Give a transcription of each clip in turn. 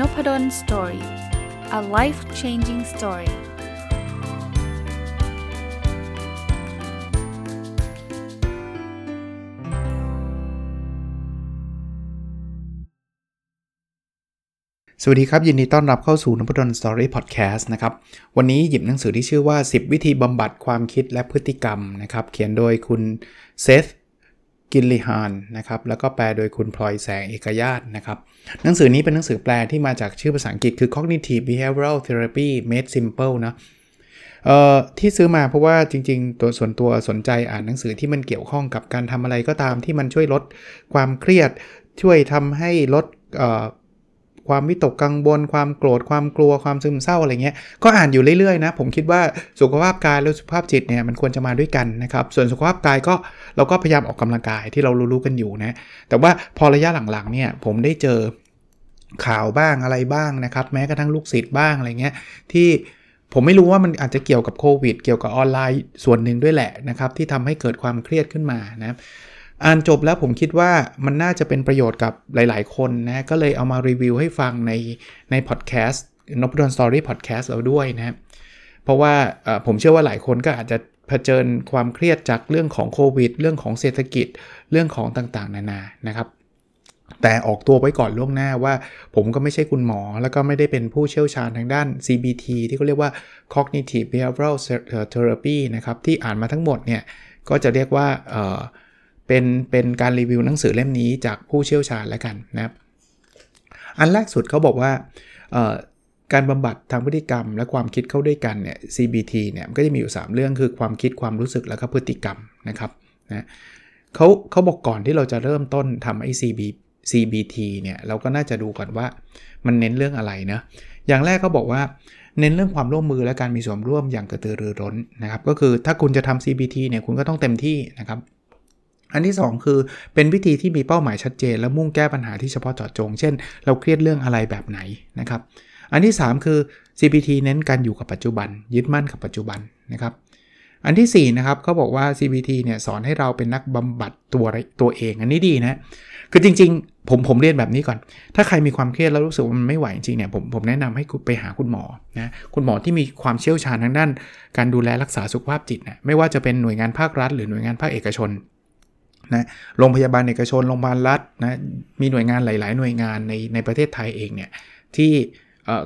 N O P A D O L story a life changing story สวัสดีครับ ยินดีต้อนรับเข้าสู่นพดล story podcast นะครับ วันนี้หยิบหนังสือที่ชื่อว่า 10 วิธีบำบัดความคิดและพฤติกรรมนะครับ เขียนโดยคุณเซธ กิลลิฮานนะครับแล้วก็แปลโดยคุณพลอยแสงเอกญาตินะครับหนังสือนี้เป็นหนังสือแปลที่มาจากชื่อภาษาอังกฤษคือ cognitive behavioral therapy made simple นะเอ่อที่ซื้อมาเพราะว่าจริง ๆ ตัวส่วนตัวสนใจอ่านหนังสือที่มันเกี่ยวข้องกับการทำอะไรก็ตามที่มันช่วยลดความเครียด ช่วยทำให้ลด ความวิตกกังวลความโกรธความกลัวความซึมเศร้าอะไรเงี้ยก็อ่านอยู่เรื่อยๆนะผมคิดว่าสุขภาพกายและสุขภาพจิตเนี่ยมันควรจะมาด้วยกันนะครับส่วนสุขภาพกายก็เราก็พยายามออกกำลังกายที่เรารู้ๆกันอยู่นะแต่ว่าพอระยะหลังๆเนี่ยผมได้เจอข่าวบ้างอะไรบ้างนะครับ แม้กระทั่งลูกศิษย์บ้างอะไรเงี้ยที่ผมไม่รู้ว่ามันอาจจะเกี่ยวกับโควิด เกี่ยวกับออนไลน์ส่วนหนึ่งด้วยแหละนะครับ ที่ทำให้เกิดความเครียดขึ้นมานะ อ่านจบแล้วผมคิดว่ามันน่าจะเป็นประโยชน์กับหลาย ๆ คนนะก็เลยเอามารีวิวให้ฟังในในพอดแคสต์นบดอนสตอรี่พอดแคสต์เราด้วยนะเพราะว่าผมเชื่อว่าหลายคนก็อาจจะเผชิญความเครียดจากเรื่องของโควิด เรื่องของเศรษฐกิจเรื่องของต่างๆ นานานะครับแต่ออกตัวไว้ก่อนล่วงหน้าว่า ผมก็ไม่ใช่คุณหมอ แล้วก็ไม่ได้เป็นผู้เชี่ยวชาญทางด้าน CBT ที่เขาเรียกว่า cognitive behavioral therapy นะครับ ที่อ่านมาทั้งหมดเนี่ย ก็จะเรียกว่า เป็นเป็นการรีวิวหนังสือเล่มนี้จากผู้เชี่ยวชาญแล้วกันนะครับ อันแรกสุดเขาบอกว่าการบำบัดทางพฤติกรรมและความคิดเข้าด้วยกันเนี่ย CBT เนี่ยมันก็จะมีอยู่ 3 เรื่องคือความคิดความรู้สึกแล้วก็พฤติกรรมนะครับนะเขาเขาบอกก่อนที่เราจะเริ่มต้นทำไอ้ CB CBT เนี่ยเราก็น่าจะดูก่อนว่ามันเน้นเรื่องอะไรนะอย่างแรกเขาบอกว่าเน้นเรื่องความร่วมมือและการมีส่วนร่วมอย่างกระตือรือร้นนะครับ ก็คือถ้าคุณจะทำ CBT เนี่ยคุณก็ต้องเต็มที่นะครับ อันที่ 2 คือเป็นวิธีที่มีเป้าหมายชัดเจน และมุ่งแก้ปัญหาที่เฉพาะเจาะจง เช่น เราเครียดเรื่องอะไรแบบไหนนะครับ อันที่ 3 คือ CBT เน้นการอยู่กับปัจจุบัน ยึดมั่นกับปัจจุบันนะครับ อันที่4นะครับเขาบอกว่า CBT เนี่ยสอนให้เราเป็นนักบำบัดตัวตัวเอง อันนี้ดีนะคือจริงๆ ผมผมเรียนแบบนี้ก่อน ถ้าใครมีความเครียดแล้วรู้สึกว่ามันไม่ไหวจริงเนี่ยผมผมแนะนำให้ไปหาคุณหมอนะคุณหมอที่มีความเชี่ยวชาญทางด้าน การดูแลรักษาสุขภาพจิตนะไม่ว่าจะเป็นหน่วยงานภาครัฐ หรือหน่วยงานภาคเอกชน นะโรงพยาบาลเอกชนโรงพยาบาลรัฐนะมีหน่วยงานหลาย ๆ หน่วยงานในในประเทศไทยเองเนี่ยที่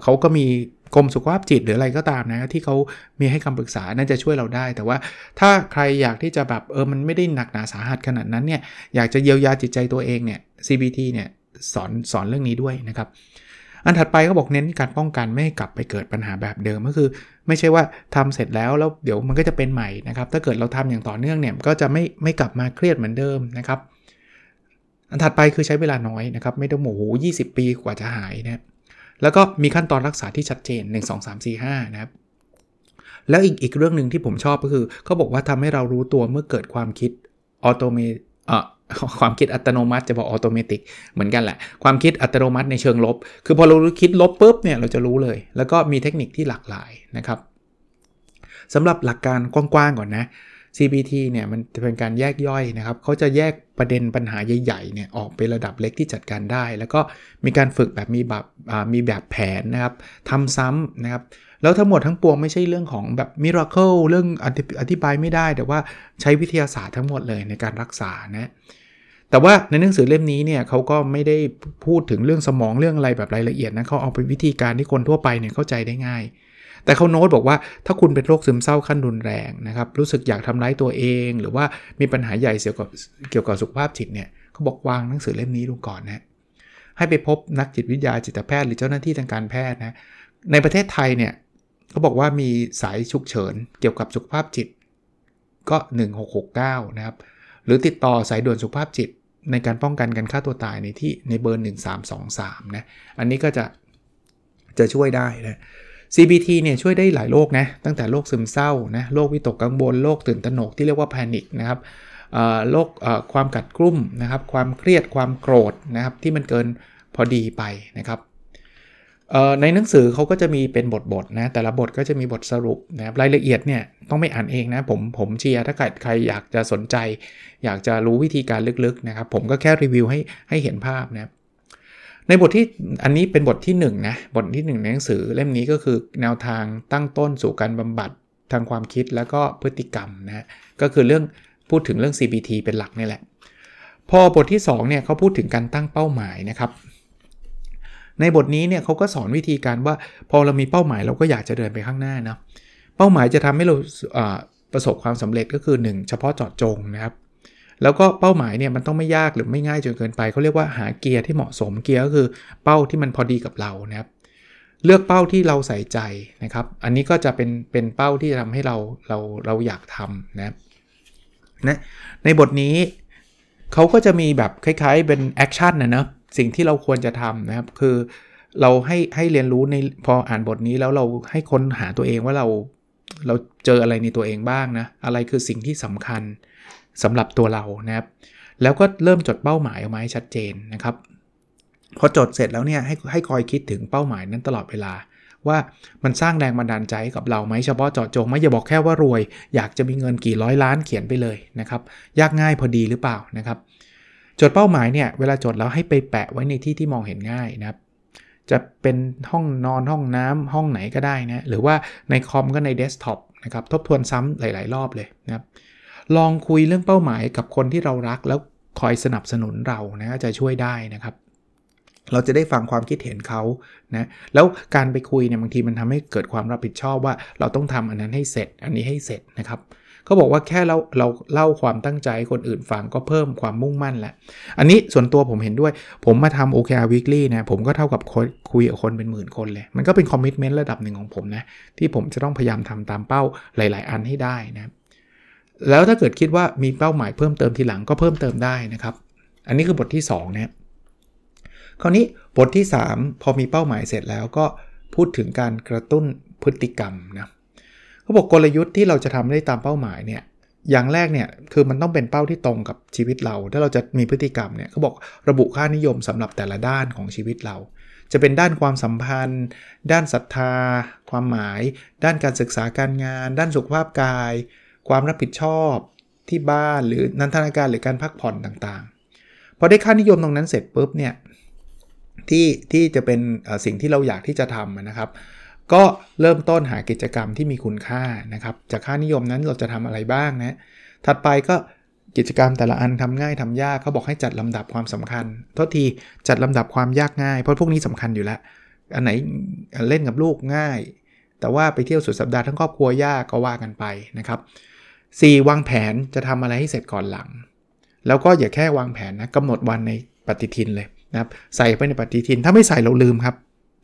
เขาก็มีกรมสุขภาพจิตหรืออะไรก็ตามนะที่เขามีให้คำปรึกษาน่าจะช่วยเราได้ แต่ว่าถ้าใครอยากที่จะแบบเออมันไม่ได้หนักหนาสาหัสขนาดนั้นเนี่ยอยากจะเยียวยาจิตใจตัวเองเนี่ย CBT เนี่ยสอนสอนเรื่องนี้ด้วยนะครับ อันถัดไปเขาบอกเน้นการป้องกันไม่ให้กลับไปเกิดปัญหาแบบเดิมก็คือ ไม่ใช่ว่าทำเสร็จแล้วแล้วเดี๋ยวมันก็จะเป็นใหม่นะครับ ถ้าเกิดเราทำอย่างต่อเนื่องเนี่ยก็จะไม่ไม่กลับมาเครียดเหมือนเดิมนะครับ อันถัดไปคือใช้เวลาน้อยนะครับ ไม่ต้องโมโห20ปีกว่าจะหายนะแล้วก็มีขั้นตอนรักษาที่ชัดเจน 1 2 3 4 5 นะครับ แล้วอีกอีกเรื่องหนึ่งที่ผมชอบก็คือเขาบอกว่าทำให้เรารู้ตัวเมื่อเกิดความคิด automa- ความคิดอัตโนมัติจะบอก automatic เหมือนกันแหละ ความคิดอัตโนมัติในเชิงลบ คือพอเราคิดลบปุ๊บเนี่ยเราจะรู้เลย แล้วก็มีเทคนิคที่หลากหลายนะครับสำหรับหลักการกว้างๆก่อนนะ CBT เนี่ยมันจะเป็นการแยกย่อยนะครับเขาจะแยกประเด็นปัญหาใหญ่ๆเนี่ยออกไประดับเล็กที่จัดการได้ แล้วก็มีการฝึกแบบมีแบบมีแบบแผนนะครับทำซ้ำนะครับแล้วทั้งหมดทั้งปวงไม่ใช่เรื่องของแบบมิราเคิลเรื่องอธิบายไม่ได้ แต่ว่าใช้วิทยาศาสตร์ทั้งหมดเลยในการรักษานะ แต่ว่าในหนังสือเล่มนี้เนี่ยเขาก็ไม่ได้พูดถึงเรื่องสมองเรื่องอะไรแบบรายละเอียดนะเขาเอาเป็นวิธีการที่คนทั่วไปเนี่ยเข้าใจได้ง่าย แต่เขาโน้ตบอกว่าถ้าคุณเป็นโรคซึมเศร้าขั้นรุนแรงนะครับรู้สึกอยากทำร้ายตัวเอง หรือว่ามีปัญหาใหญ่เกี่ยวกับเกี่ยวกับสุขภาพจิตเนี่ยเขาบอกวางหนังสือเล่มนี้ลงก่อนนะให้ไปพบนักจิตวิทยาจิตแพทย์หรือเจ้าหน้าที่ทางการแพทย์นะในประเทศไทยเนี่ยเขาบอกว่ามีสายฉุกเฉินเกี่ยวกับสุขภาพจิตก็ 1669 นะครับ หรือติดต่อสายด่วนสุขภาพจิต ในการป้องกันการฆ่าตัวตายในที่ในเบอร์ 1323 นะ อันนี้ก็จะจะช่วยได้นะ CBT เนี่ยช่วยได้หลายโรคนะ ตั้งแต่โรคซึมเศร้านะโรควิตกกังวลโรคตื่นตระหนกที่เรียกว่าแพนิคนะครับโรคความกัดกรุ่มนะครับ ความเครียดความโกรธนะครับที่มันเกินพอดีไปนะครับ ในหนังสือเขาก็จะมีเป็นบทๆนะ แต่ละบทก็จะมีบทสรุปนะครับรายละเอียดเนี่ยต้องไม่อ่านเองนะ ผมผมเชียร์ถ้าเกิดใครอยากจะสนใจ อยากจะรู้วิธีการลึกๆนะครับ ผมก็แค่รีวิวให้ให้เห็นภาพนะในบทที่อันนี้เป็นบทที่1นนะบทที่ 1 ในหนังสือเล่มนี้ก็คือแนวทางตั้งต้นสู่การบำบัดทางความคิดแล้วก็พฤติกรรมนะก็คือเรื่องพูดถึงเรื่อง CBT เป็นหลักนี่แหละ พอบทที่2เนี่ยเขาพูดถึงการตั้งเป้าหมายนะครับ ในบทนี้เนี่ยเขาก็สอนวิธีการว่าพอเรามีเป้าหมายเราก็อยากจะเดินไปข้างหน้านะเป้าหมายจะทำให้เราประสบความสำเร็จก็คือ 1 เฉพาะเจาะจงนะครับแล้วก็เป้าหมายเนี่ยมันต้องไม่ยากหรือไม่ง่ายจนเกินไปเขาเรียกว่าหาเกียร์ที่เหมาะสมเกียร์ก็คือเป้าที่มันพอดีกับเรานะครับเลือกเป้าที่เราใส่ใจนะครับ อันนี้ก็จะเป็นเป็นเป้าที่ทำให้เราเราเราอยากทำนะนะในบทนี้เขาก็จะมีแบบคล้ายๆเป็น action นะเนาะ สิ่งที่เราควรจะทำนะครับ คือเราให้ให้เรียนรู้ในพออ่านบทนี้แล้วเราให้ค้นหาตัวเองว่าเราเราเจออะไรในตัวเองบ้างนะ อะไรคือสิ่งที่สำคัญสำหรับตัวเรานะครับ แล้วก็เริ่มจดเป้าหมายออกมาให้ชัดเจนนะครับ พอจดเสร็จแล้วเนี่ยให้ให้คอยคิดถึงเป้าหมายนั้นตลอดเวลา ว่ามันสร้างแรงบันดาลใจกับเราไหมเฉพาะเจาะจงไม่อย่าบอกแค่ว่ารวย อยากจะมีเงินกี่ร้อยล้านเขียนไปเลยนะครับ ยากง่ายพอดีหรือเปล่านะครับ จดเป้าหมายเนี่ยเวลาจดแล้วให้ไปแปะไว้ในที่ที่มองเห็นง่ายนะครับ จะเป็นห้องนอนห้องน้ำห้องไหนก็ได้นะ หรือว่าในคอมก็ในเดสก์ท็อปนะครับทบทวนซ้ำหลาย ๆ รอบเลยนะครับ ลองคุยเรื่องเป้าหมายกับคนที่เรารักแล้วคอยสนับสนุนเรานะจะช่วยได้นะครับ เราจะได้ฟังความคิดเห็นเขานะแล้วการไปคุยเนี่ยบางทีมันทำให้เกิดความรับผิดชอบว่า เราต้องทำอันนั้นให้เสร็จ อันนี้ให้เสร็จนะครับ เขาบอกว่าแค่เราเราเล่าความตั้งใจคนอื่นฟังก็เพิ่มความมุ่งมั่นแหละ อันนี้ส่วนตัวผมเห็นด้วย ผมมาทำ OKR Weekly นะ ผมก็เท่ากับคุยกับคนเป็นหมื่นคนเลย มันก็เป็นคอมมิชเมนต์ระดับหนึ่งของผมนะ ที่ผมจะต้องพยายามทำตามเป้าหลาย ๆ อันให้ได้นะ แล้วถ้าเกิดคิดว่ามีเป้าหมายเพิ่มเติมทีหลังก็เพิ่มเติมได้นะครับ อันนี้คือบทที่2เนี่ยคราวนี้บทที่ 3 พอมีเป้าหมายเสร็จแล้วก็พูดถึงการกระตุ้นพฤติกรรมนะ เขาบอกกลยุทธ์ที่เราจะทำได้ตามเป้าหมายเนี่ยอย่างแรกเนี่ยคือมันต้องเป็นเป้าที่ตรงกับชีวิตเรา ถ้าเราจะมีพฤติกรรมเนี่ยเขาบอกระบุค่านิยมสำหรับแต่ละด้านของชีวิตเรา จะเป็นด้านความสัมพันธ์ ด้านศรัทธา ความหมาย ด้านการศึกษาการงาน ด้านสุขภาพกาย ความรับผิดชอบที่บ้านหรือนันทนาการหรือการพักผ่อนต่างๆพอได้ค่านิยมตรงนั้นเสร็จปุ๊บเนี่ยที่ที่จะเป็นสิ่งที่เราอยากที่จะทำนะครับ ก็เริ่มต้นหากิจกรรมที่มีคุณค่านะครับ จากค่านิยมนั้นเราจะทำอะไรบ้างนะ ถัดไปก็กิจกรรมแต่ละอันทำง่ายทำยากเขาบอกให้จัดลำดับความสำคัญโทษทีจัดลำดับความยากง่าย เพราะพวกนี้สำคัญอยู่แล้ว อันไหนเล่นกับลูกง่าย แต่ว่าไปเที่ยวสุดสัปดาห์ทั้งครอบครัวยากก็ว่ากันไปนะครับ 4. วางแผนจะทำอะไรให้เสร็จก่อนหลัง แล้วก็อย่าแค่วางแผนนะกำหนดวันในปฏิทินเลยนะครับใส่ไปในปฏิทินถ้าไม่ใส่เราลืมครับ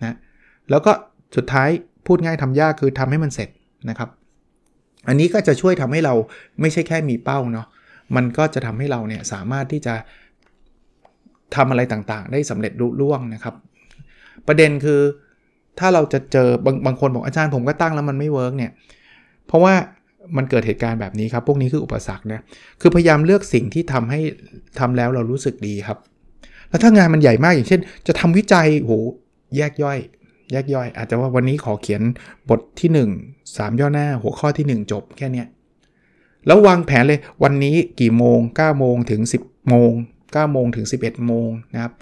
นะแล้วก็ สุดท้ายพูดง่ายทำยากคือทำให้มันเสร็จนะครับ อันนี้ก็จะช่วยทำให้เราไม่ใช่แค่มีเป้าเนาะมันก็จะทำให้เราเนี่ยสามารถที่จะทำอะไรต่างๆ ได้สำเร็จลุล่วงนะครับ ประเด็นคือถ้าเราจะเจอบางบางคนบอกอาจารย์ผมก็ตั้งแล้วมันไม่ work เนี่ย เพราะว่ามันเกิดเหตุการณ์แบบนี้ครับ พวกนี้คืออุปสรรคนะคือพยายามเลือกสิ่งที่ทำให้ทำแล้วเรารู้สึกดีครับ แล้วถ้างานมันใหญ่มากอย่างเช่น จะทำวิจัยโหแยกย่อย แยกย่อย อาจจะว่าวันนี้ขอเขียนบทที่ 1 3 ย่อหน้าหัวข้อที่ 1 จบแค่นี้แล้ววางแผนเลยวันนี้กี่โมง9โมงถึง 10 โมง9โมงถึง 11 โมงนะครับ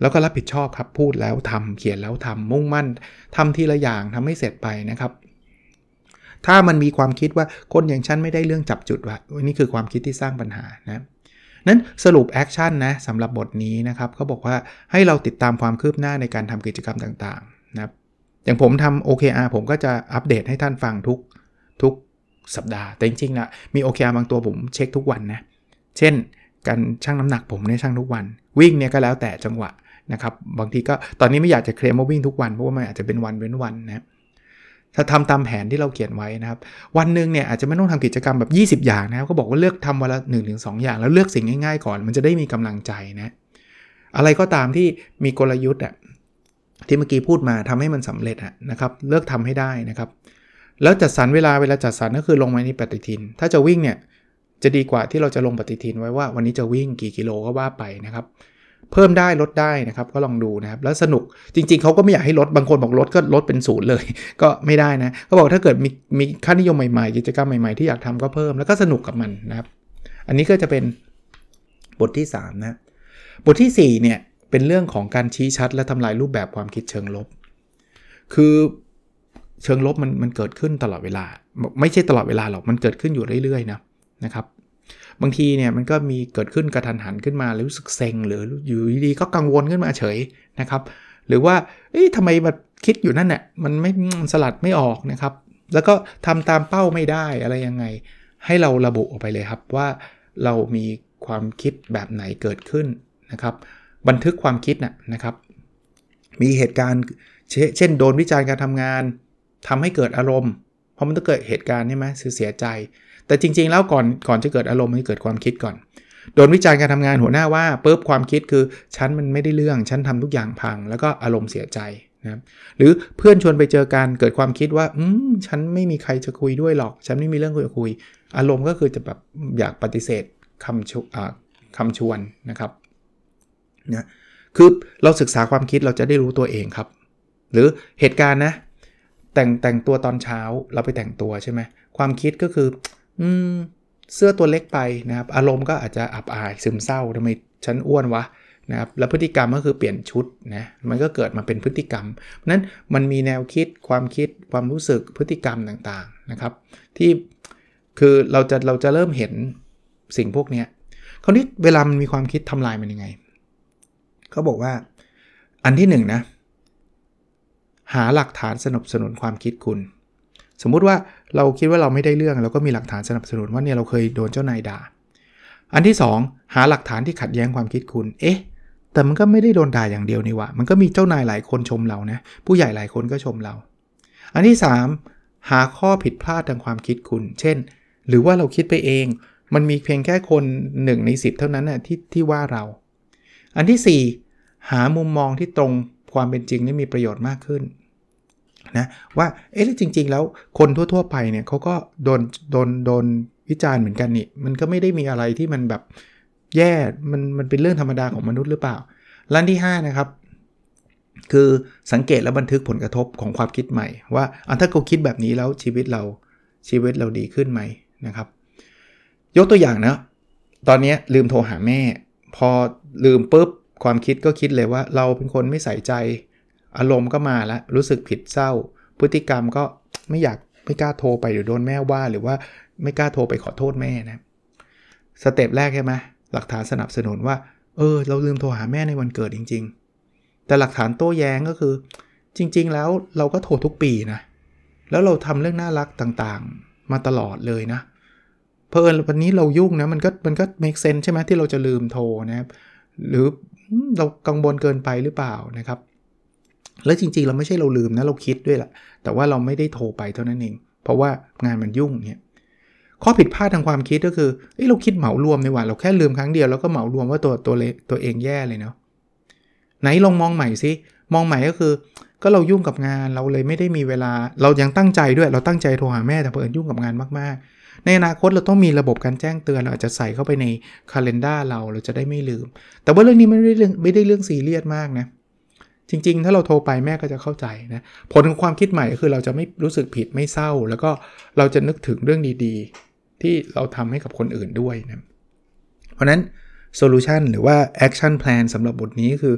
แล้วก็รับผิดชอบครับพูดแล้วทำเขียนแล้วทำมุ่งมั่นทำทีละอย่างทำให้เสร็จไปนะครับ ถ้ามันมีความคิดว่าคนอย่างฉันไม่ได้เรื่องจับจุดว่ะนี่คือความคิดที่สร้างปัญหานะนั้นสรุป action นะสำหรับบทนี้นะครับเขาบอกว่าให้เราติดตามความคืบหน้าในการทำกิจกรรมต่างๆ อย่างผมทำ OKR ผมก็จะอัปเดตให้ท่านฟังทุกทุกสัปดาห์แต่จริงๆนะมี OKR บางตัวผมเช็คทุกวันนะเช่น การชั่งน้ำหนักผมเนี่ยชั่งทุกวัน วิ่งเนี่ยก็แล้วแต่จังหวะนะครับบางทีก็ตอนนี้ไม่อยากจะเคลมว่าวิ่งทุกวันเพราะว่ามันอาจจะเป็นวันเว้นวันนะถ้าทำตามแผนที่เราเขียนไว้นะครับ วันหนึ่งเนี่ยอาจจะไม่ต้องทำกิจกรรมแบบ 20 อย่างนะครับก็บอกว่าเลือกทำวันละ1นถึงสอย่างแล้วเลือกสิ่งง่ายๆก่อน มันจะได้มีกำลังใจนะ อะไรก็ตามที่มีกลยุทธ์อะ ที่เมื่อกี้พูดมาทำให้มันสำเร็จอะนะครับ เลือกทำให้ได้นะครับ แล้วจัดสรรเวลาเวลาจัดสรรก็คือลงมาในปฏิทิน ถ้าจะวิ่งเนี่ยจะดีกว่าที่เราจะลงปฏิทินไว้ว่าวันนี้จะวิ่งกี่กิโลก็ว่าไปนะครับ เพิ่มได้ลดได้นะครับ ก็ลองดูนะครับ แล้วสนุกจริง ๆเขาก็ไม่อยากให้ลดบางคนบอกลดก็ลดเป็นศูนย์เลย ก็ไม่ได้นะเขาบอกถ้าเกิดมีมีค่านิยมใหม่ๆ กิจกรรมใหม่ๆที่อยากทำก็เพิ่มแล้วก็สนุกกับมันนะครับ อันนี้ก็จะเป็นบทที่3นะบทที่4เนี่ย เป็นเรื่องของการชี้ชัดและทำลายรูปแบบความคิดเชิงลบ คือเชิงลบมันมันเกิดขึ้นตลอดเวลา ไม่ใช่ตลอดเวลาหรอก มันเกิดขึ้นอยู่เรื่อยๆนะนะครับ บางทีเนี่ยมันก็มีเกิดขึ้นกระทันหันขึ้นมาแล้วรู้สึกเซ็งหรืออยู่ดีๆก็กังวลขึ้นมาเฉยนะครับ หรือว่าเอ๊ะทำไมมาคิดอยู่นั่นเนี่ยมันไม่สลัดไม่ออกนะครับ แล้วก็ทำตามเป้าไม่ได้อะไรยังไง ให้เราระบุออกไปเลยครับว่าเรามีความคิดแบบไหนเกิดขึ้นนะครับ บันทึกความคิดนะนะครับ มีเหตุการณ์เช่นโดนวิจารณ์การทำงานทำให้เกิดอารมณ์ เพราะมันต้องเกิดเหตุการณ์ใช่ไหมเสียใจ แต่จริง ๆ แล้วก่อนก่อนจะเกิดอารมณ์มันเกิดความคิดก่อน โดนวิจารณ์การทำงานหัวหน้าว่าปุ๊บความคิดคือฉันมันไม่ได้เรื่องฉันทำทุกอย่างพัง แล้วก็อารมณ์เสียใจนะหรือเพื่อนชวนไปเจอกันเกิดความคิดว่าอืมฉันไม่มีใครจะคุยด้วยหรอก ฉันไม่มีเรื่องคุยคุย อารมณ์ก็คือจะแบบอยากปฏิเสธคำชคำชวนนะครับ นะคือเราศึกษาความคิดเราจะได้รู้ตัวเองครับ หรือเหตุการณ์นะ แต่งแต่งตัวตอนเช้าเราไปแต่งตัวใช่ไหมความคิดก็คือ อืมเสื้อตัวเล็กไปนะครับ อารมณ์ก็อาจจะอับอายซึมเศร้าทำไมฉันอ้วนวะนะครับแล้วพฤติกรรมก็คือเปลี่ยนชุดนะมันก็เกิดมาเป็นพฤติกรรมนั้นมันมีแนวคิดความคิดความรู้สึกพฤติกรรมต่างๆนะครับ ที่คือเราจะเราจะเริ่มเห็นสิ่งพวกนี้คราวนี้เวลามันมีความคิดทำลายมันยังไง เขาบอกว่า อันที่1นนะหาหลักฐานสนับสนุนความคิดคุณ สมมุติว่าเราคิดว่าเราไม่ได้เรื่องเราก็มีหลักฐานสนับสนุนว่าเนี่ยเราเคยโดนเจ้านายด่า อันที่ 2 หาหลักฐานที่ขัดแย้งความคิดคุณ เอ๊ะ แต่มันก็ไม่ได้โดนด่าอย่างเดียวนี่วะมันก็มีเจ้านายหลายคนชมเรานะ ผู้ใหญ่หลายคนก็ชมเรา อันที่ 3 หาข้อผิดพลาดทางความคิดคุณ เช่น หรือว่าเราคิดไปเอง มันมีเพียงแค่คน1ใน10 เท่านั้นนะ่ะที่ที่ว่าเรา อันที่ 4 หามุมมองที่ตรงความเป็นจริงนี่มีประโยชน์มากขึ้นนะว่าเอ๊ะจริง ๆ แล้วคนทั่ว ๆ ไปเนี่ยเขาก็โดนโดนโดนวิจารณ์เหมือนกันนี่มันก็ไม่ได้มีอะไรที่มันแบบแย่มันมันเป็นเรื่องธรรมดาของมนุษย์หรือเปล่าล้านที่ 5 นะครับ คือสังเกตและบันทึกผลกระทบของความคิดใหม่ ว่าถ้าเขาคิดแบบนี้แล้วชีวิตเราชีวิตเราดีขึ้นไหมนะครับ ยกตัวอย่างนะตอนนี้ลืมโทรหาแม่ พอลืมปุ๊บความคิดก็คิดเลยว่าเราเป็นคนไม่ใส่ใจ อารมณ์ก็มาแล้วรู้สึกผิดเศร้า พฤติกรรมก็ไม่อยากไม่กล้าโทรไปเดี๋ยวโดนแม่ว่า หรือว่าไม่กล้าโทรไปขอโทษแม่นะสเต็ปแรกใช่ไหมหลักฐานสนับสนุนว่า เออ เราลืมโทรหาแม่ในวันเกิดจริง ๆ แต่หลักฐานโต้แย้งก็คือ จริง ๆ แล้วเราก็โทรทุกปีนะแล้วเราทำเรื่องน่ารักต่างๆ มาตลอดเลยนะเเพอวันนี้เรายุ่งนะมันก็มันก็ make sense ใช่ไหมที่เราจะลืมโทรนะครับหรือเรากังวลเกินไปหรือเปล่านะครับ แล้วจริงๆเราไม่ใช่เราลืมนะเราคิดด้วยแหละแต่ว่าเราไม่ได้โทรไปเท่านั้นเอง เพราะว่างานมันยุ่งเนี่ยข้อผิดพลาดทางความคิดก็คือเเราคิดเหมารวมในว่าเราแค่ลืมครั้งเดียวแล้วก็เหมารวมว่าตัวตัวเลตัวเองแย่เลยเนาะไหนลองมองใหม่สิมองใหม่ก็คือ ก็เรายุ่งกับงานเราเลยไม่ได้มีเวลา เรายังตั้งใจด้วยเราตั้งใจโทรหาแม่แต่เพิ่นยุ่งกับงานมาก ในอนาคตเราต้องมีระบบการแจ้งเตือนเราอาจจะใส่เข้าไปในคาล endar เราเราจะได้ไม่ลืม แต่ว่าเรื่องนี้ไม่ได้เรื่องไม่ได้เรื่องซีเรียสมากนะจริง ๆ ถ้าเราโทรไปแม่ก็จะเข้าใจนะผลของความคิดใหม่คือเราจะไม่รู้สึกผิดไม่เศร้า แล้วก็เราจะนึกถึงเรื่องดีๆ ที่เราทำให้กับคนอื่นด้วยนะเพราะนั้น solution หรือว่า action plan สำหรับบทนี้คือ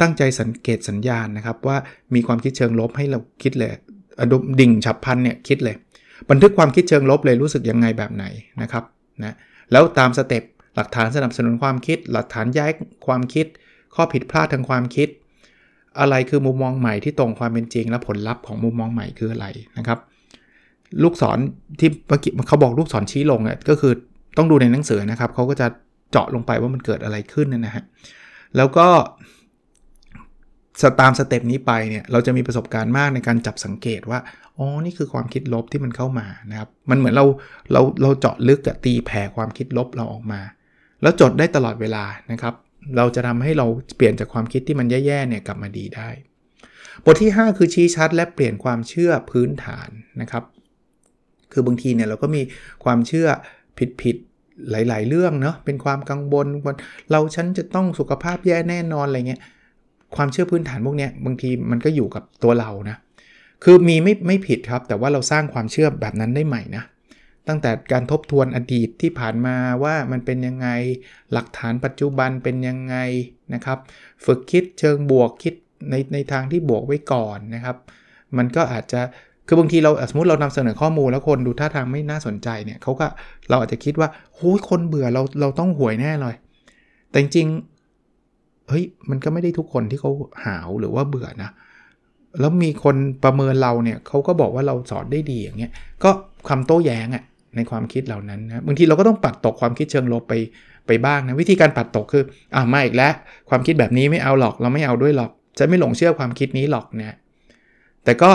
ตั้งใจสังเกตสัญญาณนะครับ ว่ามีความคิดเชิงลบให้เราคิดเลยอารมณ์ดิ่งฉับพลันเนี่ยคิดเลย บันทึกความคิดเชิงลบเลยรู้สึกยังไงแบบไหนนะครับนะแล้วตาม step หลักฐานสนับสนุนความคิด หลักฐานแย้งความคิด ข้อผิดพลาดทางความคิด อะไรคือมุมมองใหม่ที่ตรงความเป็นจริง และผลลัพธ์ของมุมมองใหม่คืออะไรนะครับ ลูกศรที่เมื่อกี้เขาบอกลูกศรชี้ลงอะก็คือต้องดูในหนังสือนะครับเขาก็จะเจาะลงไปว่ามันเกิดอะไรขึ้นนะฮะแล้วก็ ตามสเต็ปนี้ไปเนี่ยเราจะมีประสบการณ์มากในการจับสังเกตว่าอ๋อนี่คือความคิดลบที่มันเข้ามานะครับมันเหมือนเราเราเราเจาะลึกตีแผ่ความคิดลบเราออกมา แล้วจดได้ตลอดเวลานะครับเราจะทำให้เราเปลี่ยนจากความคิดที่มันแย่ๆเนี่ยกลับมาดีได้ บทที่ 5 คือชี้ชัดและเปลี่ยนความเชื่อพื้นฐานนะครับ คือบางทีเนี่ยเราก็มีความเชื่อผิดๆหลาย ๆ เรื่องเนาะเป็นความกังวลว่าเราฉันจะต้องสุขภาพแย่แน่นอนอะไรเงี้ย ความเชื่อพื้นฐานพวกนี้บางทีมันก็อยู่กับตัวเรานะคือมีไม่ไม่ผิดครับ แต่ว่าเราสร้างความเชื่อแบบนั้นได้ใหม่นะตั้งแต่การทบทวนอดีตที่ผ่านมาว่ามันเป็นยังไงหลักฐานปัจจุบันเป็นยังไงนะครับ ฝึกคิดเชิงบวกคิดในในทางที่บวกไว้ก่อนนะครับ มันก็อาจจะคือบางทีเราสมมติเรานำเสนอข้อมูลแล้วคนดูท่าทางไม่น่าสนใจเนี่ยเขาก็เราอาจจะคิดว่าโอ้ยคนเบื่อเราเราต้องหวยแน่เลย แต่จริง เฮ้ยมันก็ไม่ได้ทุกคนที่เขาหาวหรือว่าเบื่อนะ แล้วมีคนประเมินเราเนี่ยเขาก็บอกว่าเราสอนได้ดีอย่างเงี้ยก็คำโต้แย้งอะในความคิดเหล่านั้นนะบางทีเราก็ต้องปัดตกความคิดเชิงลบไปไปบ้างนะวิธีการปัดตกคืออ่ามาอีกแล้ว ความคิดแบบนี้ไม่เอาหรอกเราไม่เอาด้วยหรอกจะไม่หลงเชื่อความคิดนี้หรอกนะแต่ก็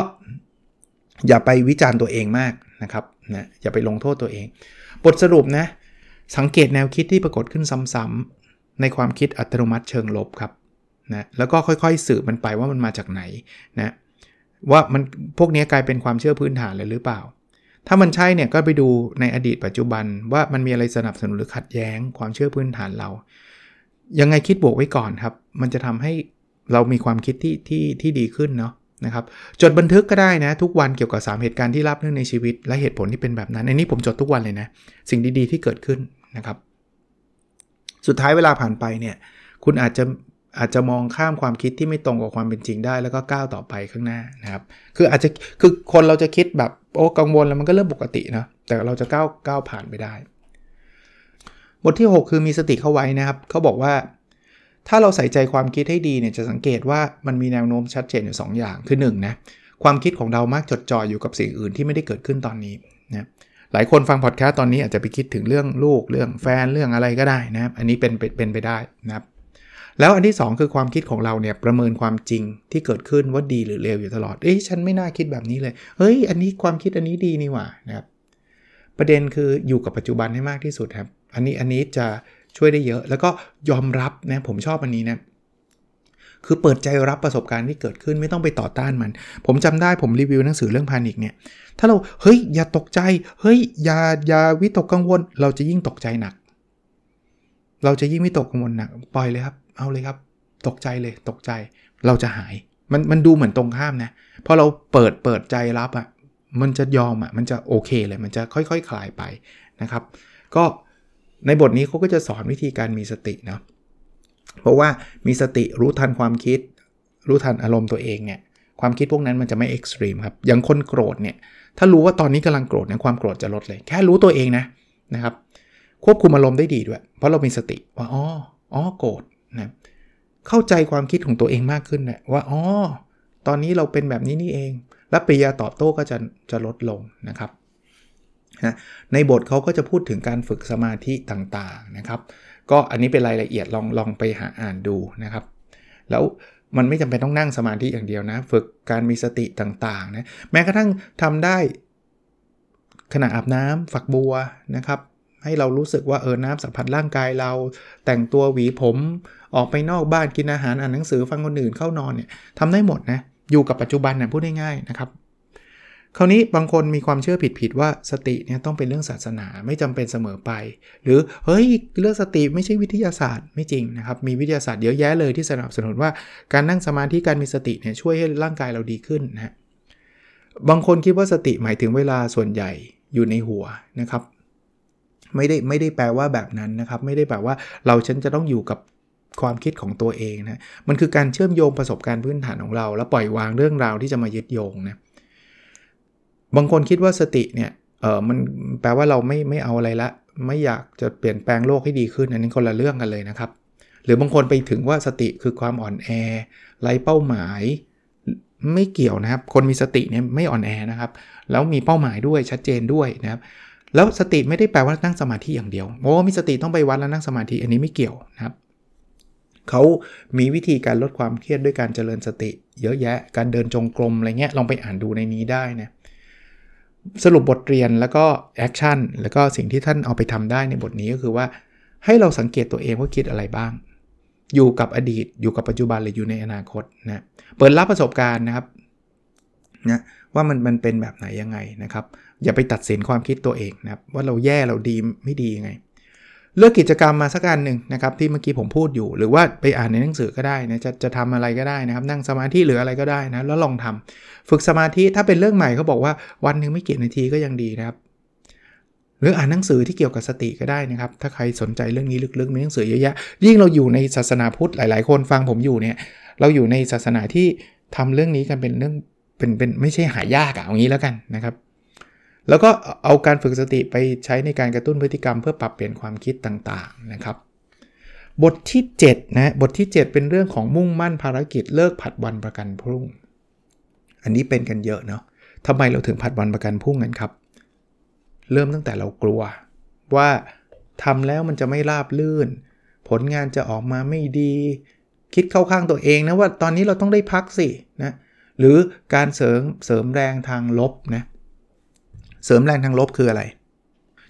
อย่าไปวิจารณ์ตัวเองมากนะครับนะอย่าไปลงโทษตัวเอง บทสรุปนะสังเกตแนวคิดที่ปรากฏขึ้นซ้ำๆ ในความคิดอัตโนมัติเชิงลบครับนะแล้วก็ค่อยๆสืบมันไปว่ามันมาจากไหนนะว่ามันพวกนี้กลายเป็นความเชื่อพื้นฐานเลยหรือเปล่า ถ้ามันใช่เนี่ยก็ไปดูในอดีตปัจจุบันว่ามันมีอะไรสนับสนุนหรือขัดแย้งความเชื่อพื้นฐานเรา ยังไงคิดบวกไว้ก่อนครับ มันจะทำให้เรามีความคิดที่ที่ที่ดีขึ้นเนาะนะครับจดบันทึกก็ได้นะทุกวันเกี่ยวกับ 3 เหตุการณ์ที่รับเนื่องในชีวิต และเหตุผลที่เป็นแบบนั้น อันนี้ผมจดทุกวันเลยนะ สิ่งดีๆที่เกิดขึ้นนะครับ สุดท้ายเวลาผ่านไปเนี่ยคุณอาจจะอาจจะมองข้ามความคิดที่ไม่ตรงกับความเป็นจริงได้ แล้วก็ก้าวต่อไปข้างหน้านะครับ คืออาจจะคือคนเราจะคิดแบบโอ้กังวลแล้วมันก็เริ่มปกตินะแต่เราจะก้าวก้าวผ่านไปได้ บทที่ 6 คือมีสติเข้าไว้นะครับเขาบอกว่า ถ้าเราใส่ใจความคิดให้ดีเนี่ยจะสังเกตว่ามันมีแนวโน้มชัดเจนอยู่ 2 อย่างคือ1นนะความคิดของเรามักจดจ่ออยู่กับสิ่งอื่นที่ไม่ได้เกิดขึ้นตอนนี้นะ หลายคนฟังพอดแคสต์ตอนนี้อาจจะไปคิดถึงเรื่องลูกเรื่องแฟนเรื่องอะไรก็ได้นะครับ อันนี้เป็นเป็นไปได้นะครับ แล้วอันที่ 2 คือความคิดของเราเนี่ยประเมินความจริงที่เกิดขึ้นว่าดีหรือเลวอยู่ตลอด เอ้ยฉันไม่น่าคิดแบบนี้เลย เฮ้ย อันนี้ความคิดอันนี้ดีนี่หว่านะครับ ประเด็นคืออยู่กับปัจจุบันให้มากที่สุดครับ อันนี้อันนี้จะช่วยได้เยอะ แล้วก็ยอมรับนะผมชอบอันนี้นะ คือเปิดใจรับประสบการณ์ที่เกิดขึ้นไม่ต้องไปต่อต้านมัน ผมจำได้ผมรีวิวหนังสือเรื่องพานิกเนี่ย ถ้าเราเฮ้ยอย่าตกใจ เฮ้ยอย่าอย่าวิตกกังวล เราจะยิ่งตกใจหนัก เราจะยิ่งวิตกกังวลหนักปล่อยเลยครับ เอาเลยครับ ตกใจเลยตกใจ เราจะหาย มันมันดูเหมือนตรงข้ามนะพอเราเปิดเปิดใจรับอะ่ะมันจะยอมอะ่ะมันจะโอเคเลยมันจะค่อยๆคคลายไปนะครับ ก็ในบทนี้เขาก็จะสอนวิธีการมีสตินะ เพราะว่ามีสติรู้ทันความคิด รู้ทันอารมณ์ตัวเองเนี่ยความคิดพวกนั้นมันจะไม่เอ็กซ์ตรีมครับอย่างคนโกรธเนี่ยถ้ารู้ว่าตอนนี้กำลังโกรธเนี่ยความโกรธจะลดเลย แค่รู้ตัวเองนะนะครับควบคุมอารมณ์ได้ดีด้วย เพราะเรามีสติว่าอ๋ออ๋อโกรธนะเข้าใจความคิดของตัวเองมากขึ้นนะว่าอ๋อตอนนี้เราเป็นแบบนี้นี่เอง และปริยาตอบโต้ก็จะจะลดลงนะครับนะในบทเขาก็จะพูดถึงการฝึกสมาธิต่างๆนะครับ ก็อันนี้เป็นรายละเอียดลองลองไปหาอ่านดูนะครับ แล้วมันไม่จำเป็นต้องนั่งสมาธิอย่างเดียวนะ ฝึกการมีสติต่างๆนะแม้กระทั่งทำได้ขณะอาบน้ำฝักบัวนะครับ ให้เรารู้สึกว่าเออน้ำสัมผัสร่างกายเรา แต่งตัวหวีผมออกไปนอกบ้านกินอาหารอ่านหนังสือฟังคนอื่นเข้านอนเนี่ยทำได้หมดนะอยู่กับปัจจุบันนะพูดง่ายๆนะครับ คราวนี้บางคนมีความเชื่อผิดๆว่าสติเนี่ยต้องเป็นเรื่องศาสนาไม่จำเป็นเสมอไป หรือเฮ้ยเรื่องสติไม่ใช่วิทยาศาสตร์ไม่จริงนะครับมีวิทยาศาสตร์เยอะแยะเลยที่สนับสนุนว่าการนั่งสมาธิการมีสติเนี่ยช่วยให้ร่างกายเราดีขึ้นนะบางคนคิดว่าสติหมายถึงเวลาส่วนใหญ่อยู่ในหัวนะครับ ไม่ได้ไม่ได้แปลว่าแบบนั้นนะครับ ไม่ได้แปลว่าเราฉันจะต้องอยู่กับความคิดของตัวเองนะมันคือการเชื่อมโยงประสบการณ์พื้นฐานของเรา แล้วปล่อยวางเรื่องราวที่จะมายึดโยงนะ บางคนคิดว่าสติเนี่ยเออมันแปลว่าเราไม่ไม่เอาอะไรละ ไม่อยากจะเปลี่ยนแปลงโลกให้ดีขึ้น อันนี้คนละเรื่องกันเลยนะครับ หรือบางคนไปถึงว่าสติคือความอ่อนแอไร้เป้าหมายไม่เกี่ยวนะครับ คนมีสติเนี่ยไม่อ่อนแอนะครับ แล้วมีเป้าหมายด้วยชัดเจนด้วยนะครับ แล้วสติไม่ได้แปลว่านั่งสมาธิอย่างเดียวโอ้มีสติต้องไปวัดแล้วนั่งสมาธิอันนี้ไม่เกี่ยวนะครับเขามีวิธีการลดความเครียดด้วยการเจริญสติ เยอะแยะ การเดินจงกรมอะไรเงี้ยลองไปอ่านดูในนี้ได้นะ สรุปบทเรียนแล้วก็ action แล้วก็สิ่งที่ท่านเอาไปทำได้ในบทนี้ก็คือว่า ให้เราสังเกตตัวเองว่าคิดอะไรบ้าง อยู่กับอดีต อยู่กับปัจจุบันหรืออยู่ในอนาคตนะเปิดรับประสบการณ์นะครับนะว่ามันมันเป็นแบบไหนยังไงนะครับ อย่าไปตัดสินความคิดตัวเองนะครับว่าเราแย่เราดีไม่ดียังไง เลือกกิจกรรมมาสักการหนึ่งนะครับที่เมื่อกี้ผมพูดอยู่ หรือว่าไปอ่านในหนังสือก็ได้นะจะจะทำอะไรก็ได้นะครับ นั่งสมาธิหรืออะไรก็ได้นะแล้วลองทำฝึกสมาธิถ้าเป็นเรื่องใหม่เขาบอกว่าวันหนึ่งไม่กี่นาทีก็ยังดีนะครับ หรืออ่านหนังสือที่เกี่ยวกับสติก็ได้นะครับ ถ้าใครสนใจเรื่องนี้ลึกๆมีหนังสือเยอะแยะยิ่งเราอยู่ในศาสนาพุทธหลาย ๆ คนฟังผมอยู่เนี่ยเราอยู่ในศาสนาที่ทำเรื่องนี้กันเป็นเรื่องเป็นเป็นไม่ใช่หายากอะเอางี้แล้วกันนะครับ แล้วก็เอาการฝึกสติไปใช้ในการกระตุ้นพฤติกรรม เพื่อปรับเปลี่ยนความคิดต่างๆนะครับ บทที่7นะบทที่ 7 เป็นเรื่องของมุ่งมั่นภารกิจเลิกผัดวันประกันพรุ่ง อันนี้เป็นกันเยอะเนาะทำไมเราถึงผัดวันประกันพรุ่งกันครับ เริ่มตั้งแต่เรากลัว ว่าทำแล้วมันจะไม่ราบลื่น ผลงานจะออกมาไม่ดี คิดเข้าข้างตัวเองนะว่าตอนนี้เราต้องได้พักสินะหรือการเสริมเสริมแรงทางลบนะ เสริมแรงทางลบคืออะไร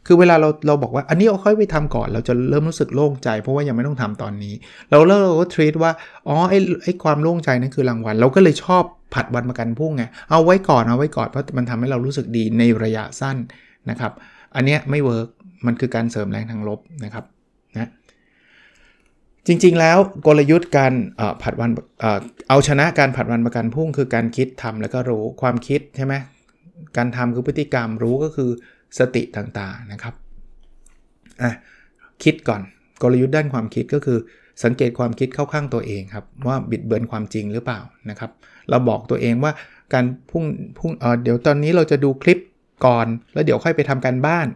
คือเวลาเราเราบอกว่าอันนี้เอาค่อยไปทำก่อน เราจะเริ่มรู้สึกโล่งใจ เพราะว่ายังไม่ต้องทำตอนนี้ เราเริ่มเราก็ทรีตว่าอ๋อไอ้ไอ้ความโล่งใจนั่นคือรางวัลเราก็เลยชอบผัดวันประกันพรุ่งไงเอาไว้ก่อนเอาไว้ก่อนเพราะมันทำให้เรารู้สึกดีในระยะสั้นนะครับ อันเนี้ยไม่ work มันคือการเสริมแรงทางลบนะครับนะจริงๆแล้วกลยุทธ์การผัดวันเอาชนะการผัดวันประกันพรุ่งคือการคิดทำแล้วก็รู้ความคิดใช่ไหม การทำคือพฤติกรรมรู้ก็คือสติต่างๆนะครับอะคิดก่อนกลยุทธ์ด้านความคิดก็คือสังเกตความคิดเข้าข้างตัวเองครับว่าบิดเบือนความจริงหรือเปล่านะครับ เราบอกตัวเองว่าการพุ่งพุ่งเเดี๋ยวตอนนี้เราจะดูคลิปก่อน แล้วเดี๋ยวค่อยไปทำการบ้าน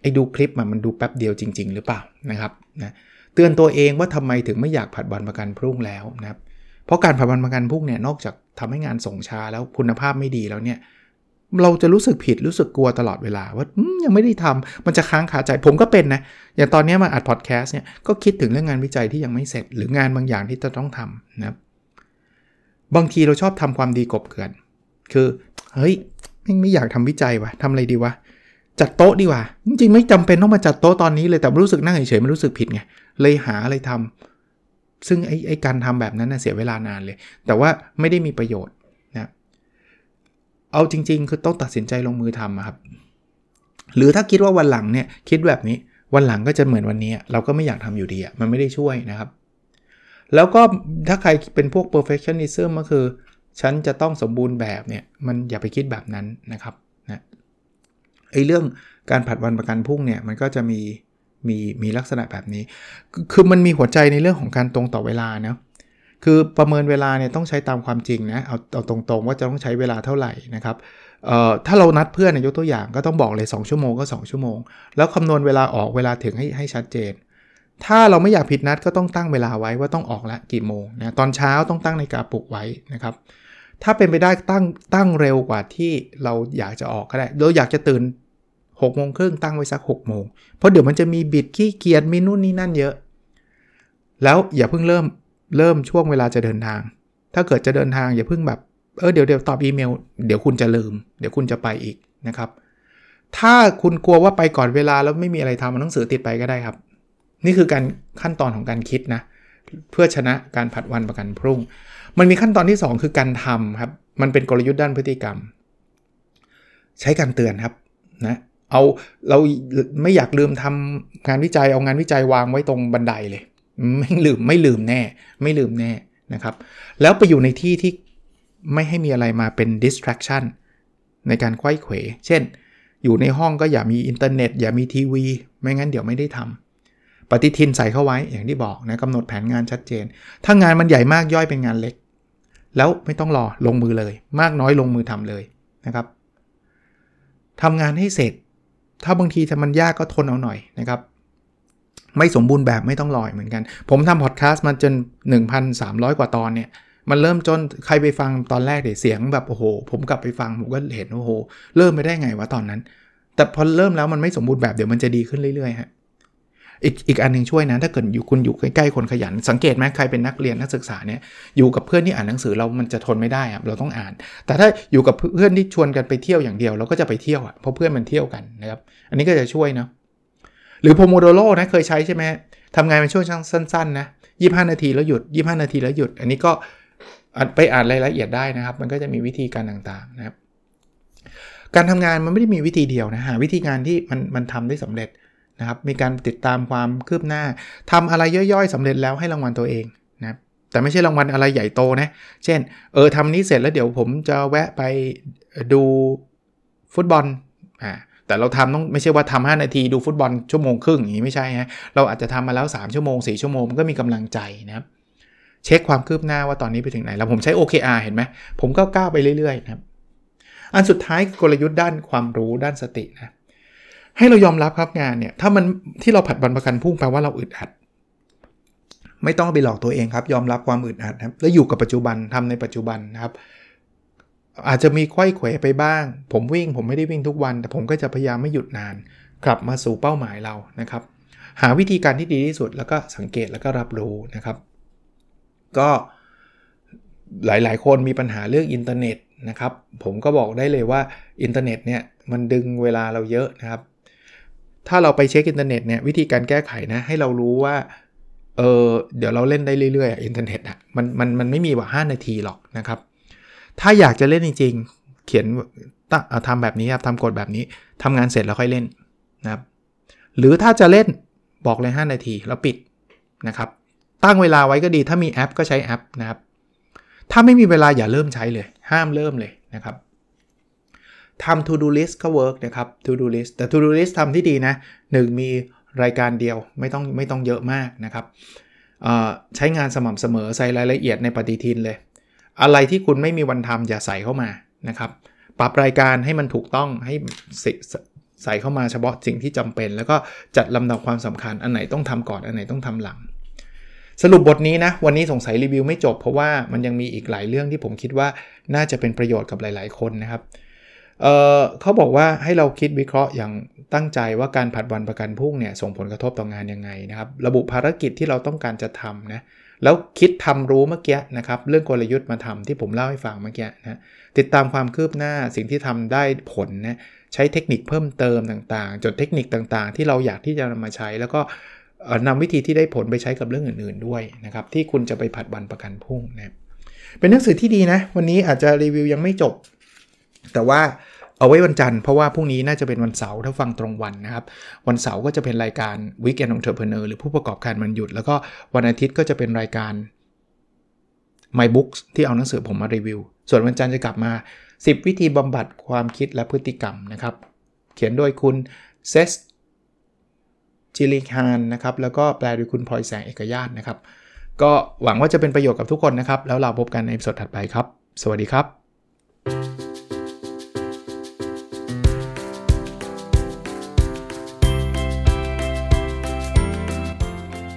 ไอ้ดูคลิปมันมันดูแป๊บเดียวจริง ๆ หรือเปล่านะครับนะเตือนตัวเองว่าทำไมถึงไม่อยากผัดวันประกันพรุ่งแล้วนะครับเพราะการผัดวันประกันพรุ่งเนี่ยนอกจากทำให้งานส่งช้าแล้วคุณภาพไม่ดีแล้วเนี่ย เราจะรู้สึกผิดรู้สึกกลัวตลอดเวลาว่ายังไม่ได้ทำมันจะค้างคาใจผมก็เป็นนะ อย่างตอนนี้มาอัดพอดแคสต์เนี่ยก็คิดถึงเรื่องงานวิจัยที่ยังไม่เสร็จ หรืองานบางอย่างที่จะต้องทำนะครับบางทีเราชอบทำความดีกบเกินคือเฮ้ยไม่ไม่อยากทำวิจัยวะทำอะไรดีวะจัดโต๊ะดีกว่า จริงๆไม่จำเป็นต้องมาจัดโต๊ะตอนนี้เลยแต่รู้สึกนั่งเฉยๆมันรู้สึกผิดไงเลยหาอะไรทำซึ่งไอ้ไอ้การทำแบบนั้นนะเสียเวลานานเลย แต่ว่าไม่ได้มีประโยชน์ เอาจริง ๆ คือต้องตัดสินใจลงมือทำครับ หรือถ้าคิดว่าวันหลังเนี่ยคิดแบบนี้วันหลังก็จะเหมือนวันนี้ เราก็ไม่อยากทำอยู่ดีอะมันไม่ได้ช่วยนะครับ แล้วก็ถ้าใครเป็นพวก perfectionism ก็คือ ฉันจะต้องสมบูรณ์แบบเนี่ยมันอย่าไปคิดแบบนั้นนะครับนะไอ้เรื่องการผัดวันประกันพรุ่งเนี่ยมันก็จะมีมีมีลักษณะแบบนี้ คือมันมีหัวใจในเรื่องของการตรงต่อเวลานะ คือประเมินเวลาเนี่ยต้องใช้ตามความจริงนะเอาเอาตรงๆว่าจะต้องใช้เวลาเท่าไหร่นะครับถ้าเรานัดเพื่อนนยกตัวอย่างก็ต้องบอกเลย 2 ชั่วโมงก็ 2 ชั่วโมง แล้วคำนวณเวลาออกเวลาถึงให้ให้ชัดเจน ถ้าเราไม่อยากผิดนัดก็ต้องตั้งเวลาไว้ว่าต้องออกละกี่โมงนะตอนเช้าต้องตั้งในกาปลุกไว้นะครับถ้าเป็นไปได้ตั้งตั้งเร็วกว่าที่เราอยากจะออกก็ได้เราอยากจะตื่น6กโมงครึ่งตั้งไว้สัก6กโมงเพราะเดี๋ยวมันจะมีบิดขี้เกียจมีนู่นนี่นั่นเยอะ แล้วอย่าเพิ่งเริ่ม เริ่มช่วงเวลาจะเดินทาง ถ้าเกิดจะเดินทางอย่าเพิ่งแบบ เออเดี๋ยวเดี๋ยวตอบอีเมล เดี๋ยวคุณจะลืม เดี๋ยวคุณจะไปอีกนะครับ ถ้าคุณกลัวว่าไปก่อนเวลาแล้วไม่มีอะไรทำมันหนังสือติดไปก็ได้ครับ นี่คือการขั้นตอนของการคิดนะ เพื่อชนะการผัดวันประกันพรุ่ง มันมีขั้นตอนที่ 2 คือการทำครับ มันเป็นกลยุทธ์ด้านพฤติกรรม ใช้การเตือนครับนะเอาเราไม่อยากลืมทำงานวิจัยเอางานวิจัยวางไว้ตรงบันไดเลย ไม่ลืมไม่ลืมแน่ ไม่ลืมแน่นะครับ แล้วไปอยู่ในที่ที่ไม่ให้มีอะไรมาเป็น distraction ในการควยเขว เช่น อยู่ในห้องก็อย่ามีอินเทอร์เน็ต อย่ามีทีวี ไม่งั้นเดี๋ยวไม่ได้ทำปฏิทินใส่เข้าไว้อย่างที่บอกนะกำหนดแผนงานชัดเจน ถ้างานมันใหญ่มากย่อยเป็นงานเล็ก แล้วไม่ต้องรอลงมือเลย มากน้อยลงมือทำเลยนะครับทำงานให้เสร็จ ถ้าบางทีถ้ามันยากก็ทนเอาหน่อยนะครับ ไม่สมบูรณ์แบบไม่ต้องลอยเหมือนกัน ผมทำพอดแคสต์มาจน 1,300 กว่าตอนเนี่ยมันเริ่มจนใครไปฟังตอนแรกเดี๋ยเสียงแบบโอ้โห ผมกลับไปฟังผมก็เห็นโอ้โห เริ่มไปได้ไงวะตอนนั้น แต่พอเริ่มแล้วมันไม่สมบูรณ์แบบเดี๋ยวมันจะดีขึ้นเรื่อยๆฮะอีกอีกอันนึงช่วยนะถ้าเกิดอยู่คุณอยู่ใกล้ๆคนขยัน สังเกตไหมใครเป็นนักเรียนนักศึกษาเนี่ยอยู่กับเพื่อนที่อ่านหนังสือเรามันจะทนไม่ได้อะเราต้องอ่าน แต่ถ้าอยู่กับเพื่อนที่ชวนกันไปเที่ยวอย่างเดียว เราก็จะไปเที่ยวอะเพราะเพื่อนมันเที่ยวกันนะครับอันนี้ก็จะช่วยนะ หรือโพโมโดโรนะเคยใช้ใช่ไหมทำงานเป็นช่วงสั้นๆนะ25 นาทีแล้วหยุด 25 นาทีแล้วหยุด อันนี้ก็ไปอ่านรายละเอียดได้นะครับ มันก็จะมีวิธีการต่างๆนะครับ การทำงานมันไม่ได้มีวิธีเดียวนะหาวิธีการที่มันมันทำได้สำเร็จนะครับ มีการติดตามความคืบหน้าทำอะไรย่อยๆสำเร็จแล้วให้รางวัลตัวเองนะแต่ไม่ใช่รางวัลอะไรใหญ่โตนะ เช่น เออทำนี้เสร็จแล้วเดี๋ยวผมจะแวะไปดูฟุตบอล อ่า แต่เราทำต้องไม่ใช่ว่าทำ5นาทีดูฟุตบอลชั่วโมงครึ่งอย่างนี้ไม่ใช่ฮะเราอาจจะทำมาแล้ว 3 ชั่วโมง 4 ชั่วโมงมันก็มีกำลังใจนะครับเช็คความคืบหน้าว่าตอนนี้ไปถึงไหนแล้วผมใช้ OKR เห็นไหมผมก็ก้าวไปเรื่อยๆนะครับอันสุดท้ายกลยุทธ์ด้านความรู้ด้านสตินะให้เรายอมรับครับงานเนี่ยถ้ามันที่เราผัดวันประกันพุ่งแปลว่าเราอึดอัด ไม่ต้องไปหลอกตัวเองครับ ยอมรับความอึดอัดครับแล้วอยู่กับปัจจุบันทำในปัจจุบันนะครับ อาจจะมีควยเขวไปบ้าง ผมวิ่งผมไม่ได้วิ่งทุกวัน แต่ผมก็จะพยายามไม่หยุดนาน กลับมาสู่เป้าหมายเรานะครับ หาวิธีการที่ดีที่สุดแล้วก็สังเกตแล้วก็รับรู้นะครับ ก็หลายๆ คนมีปัญหาเรื่องอินเทอร์เน็ตนะครับ ผมก็บอกได้เลยว่าอินเทอร์เน็ตเนี่ยมันดึงเวลาเราเยอะนะครับ ถ้าเราไปเช็คอินเทอร์เน็ตเนี่ยวิธีการแก้ไขนะให้เรารู้ว่าเออเดี๋ยวเราเล่นได้เรื่อยๆอินเทอร์เน็ตอะมันมันมันไม่มีว่า5นาทีหรอกนะครับ ถ้าอยากจะเล่นจริงๆ เขียนทำแบบนี้ครับทำกฎแบบนี้ทำงานเสร็จแล้วค่อยเล่นนะครับ หรือถ้าจะเล่นบอกเลย 5 นาทีแล้วปิดนะครับ ตั้งเวลาไว้ก็ดี ถ้ามีแอปก็ใช้แอปนะครับ ถ้าไม่มีเวลาอย่าเริ่มใช้เลย ห้ามเริ่มเลยนะครับทำ to do list ก็ work นะครับ to do list แต่ to do list ทำที่ดีนะ 1 มีรายการเดียวไม่ต้องไม่ต้องเยอะมากนะครับใช้งานสม่ำเสมอใส่รายละเอียดในปฏิทินเลย อะไรที่คุณไม่มีวันทำอย่าใส่เข้ามานะครับ ปรับรายการให้มันถูกต้องให้ใส่เข้ามาเฉพาะสิ่งที่จำเป็น แล้วก็จัดลำดับความสำคัญอันไหนต้องทำก่อนอันไหนต้องทำหลัง สรุปบทนี้นะ วันนี้สงสัยรีวิวไม่จบ เพราะว่ามันยังมีอีกหลายเรื่องที่ผมคิดว่าน่าจะเป็นประโยชน์กับหลาย ๆ คนนะครับเเขาบอกว่าให้เราคิดวิเคราะห์อย่างตั้งใจว่าการผัดวันประกันพรุ่งเนี่ยส่งผลกระทบต่องานยังไงนะครับ ระบุภารกิจที่เราต้องการจะทำนะ แล้วคิดทำรู้เมื่อกี้นะครับเรื่องกลยุทธ์มาทำที่ผมเล่าให้ฟังเมื่อกี้นะติดตามความคืบหน้าสิ่งที่ทำได้ผลนะใช้เทคนิคเพิ่มเติมต่างๆ จดเทคนิคต่างๆ ที่เราอยากที่จะนำมาใช้ แล้วก็นำวิธีที่ได้ผลไปใช้กับเรื่องอื่น ๆด้วยนะครับที่คุณจะไปผัดวันประกันพรุ่งนะเป็นหนังสือที่ดีนะ วันนี้อาจจะรีวิวยังไม่จบ แต่ว่า เอาไว้วันจันทร์เพราะว่าพรุ่งนี้น่าจะเป็นวันเสาร์ถ้าฟังตรงวันนะครับ วันเสาร์ก็จะเป็นรายการ Weekend Entrepreneur หรือผู้ประกอบการมันหยุด แล้วก็วันอาทิตย์ก็จะเป็นรายการ My Books ที่เอาหนังสือผมมารีวิว ส่วนวันจันทร์จะกลับมา 10 วิธีบำบัดความคิดและพฤติกรรมนะครับ เขียนโดยคุณเซสจิลิคานนะครับแล้วก็แปลโดยคุณพลอยแสงเอกญาตนะครับ ก็หวังว่าจะเป็นประโยชน์กับทุกคนนะครับ แล้วเราพบกันในสดถัดไปครับ สวัสดีครับ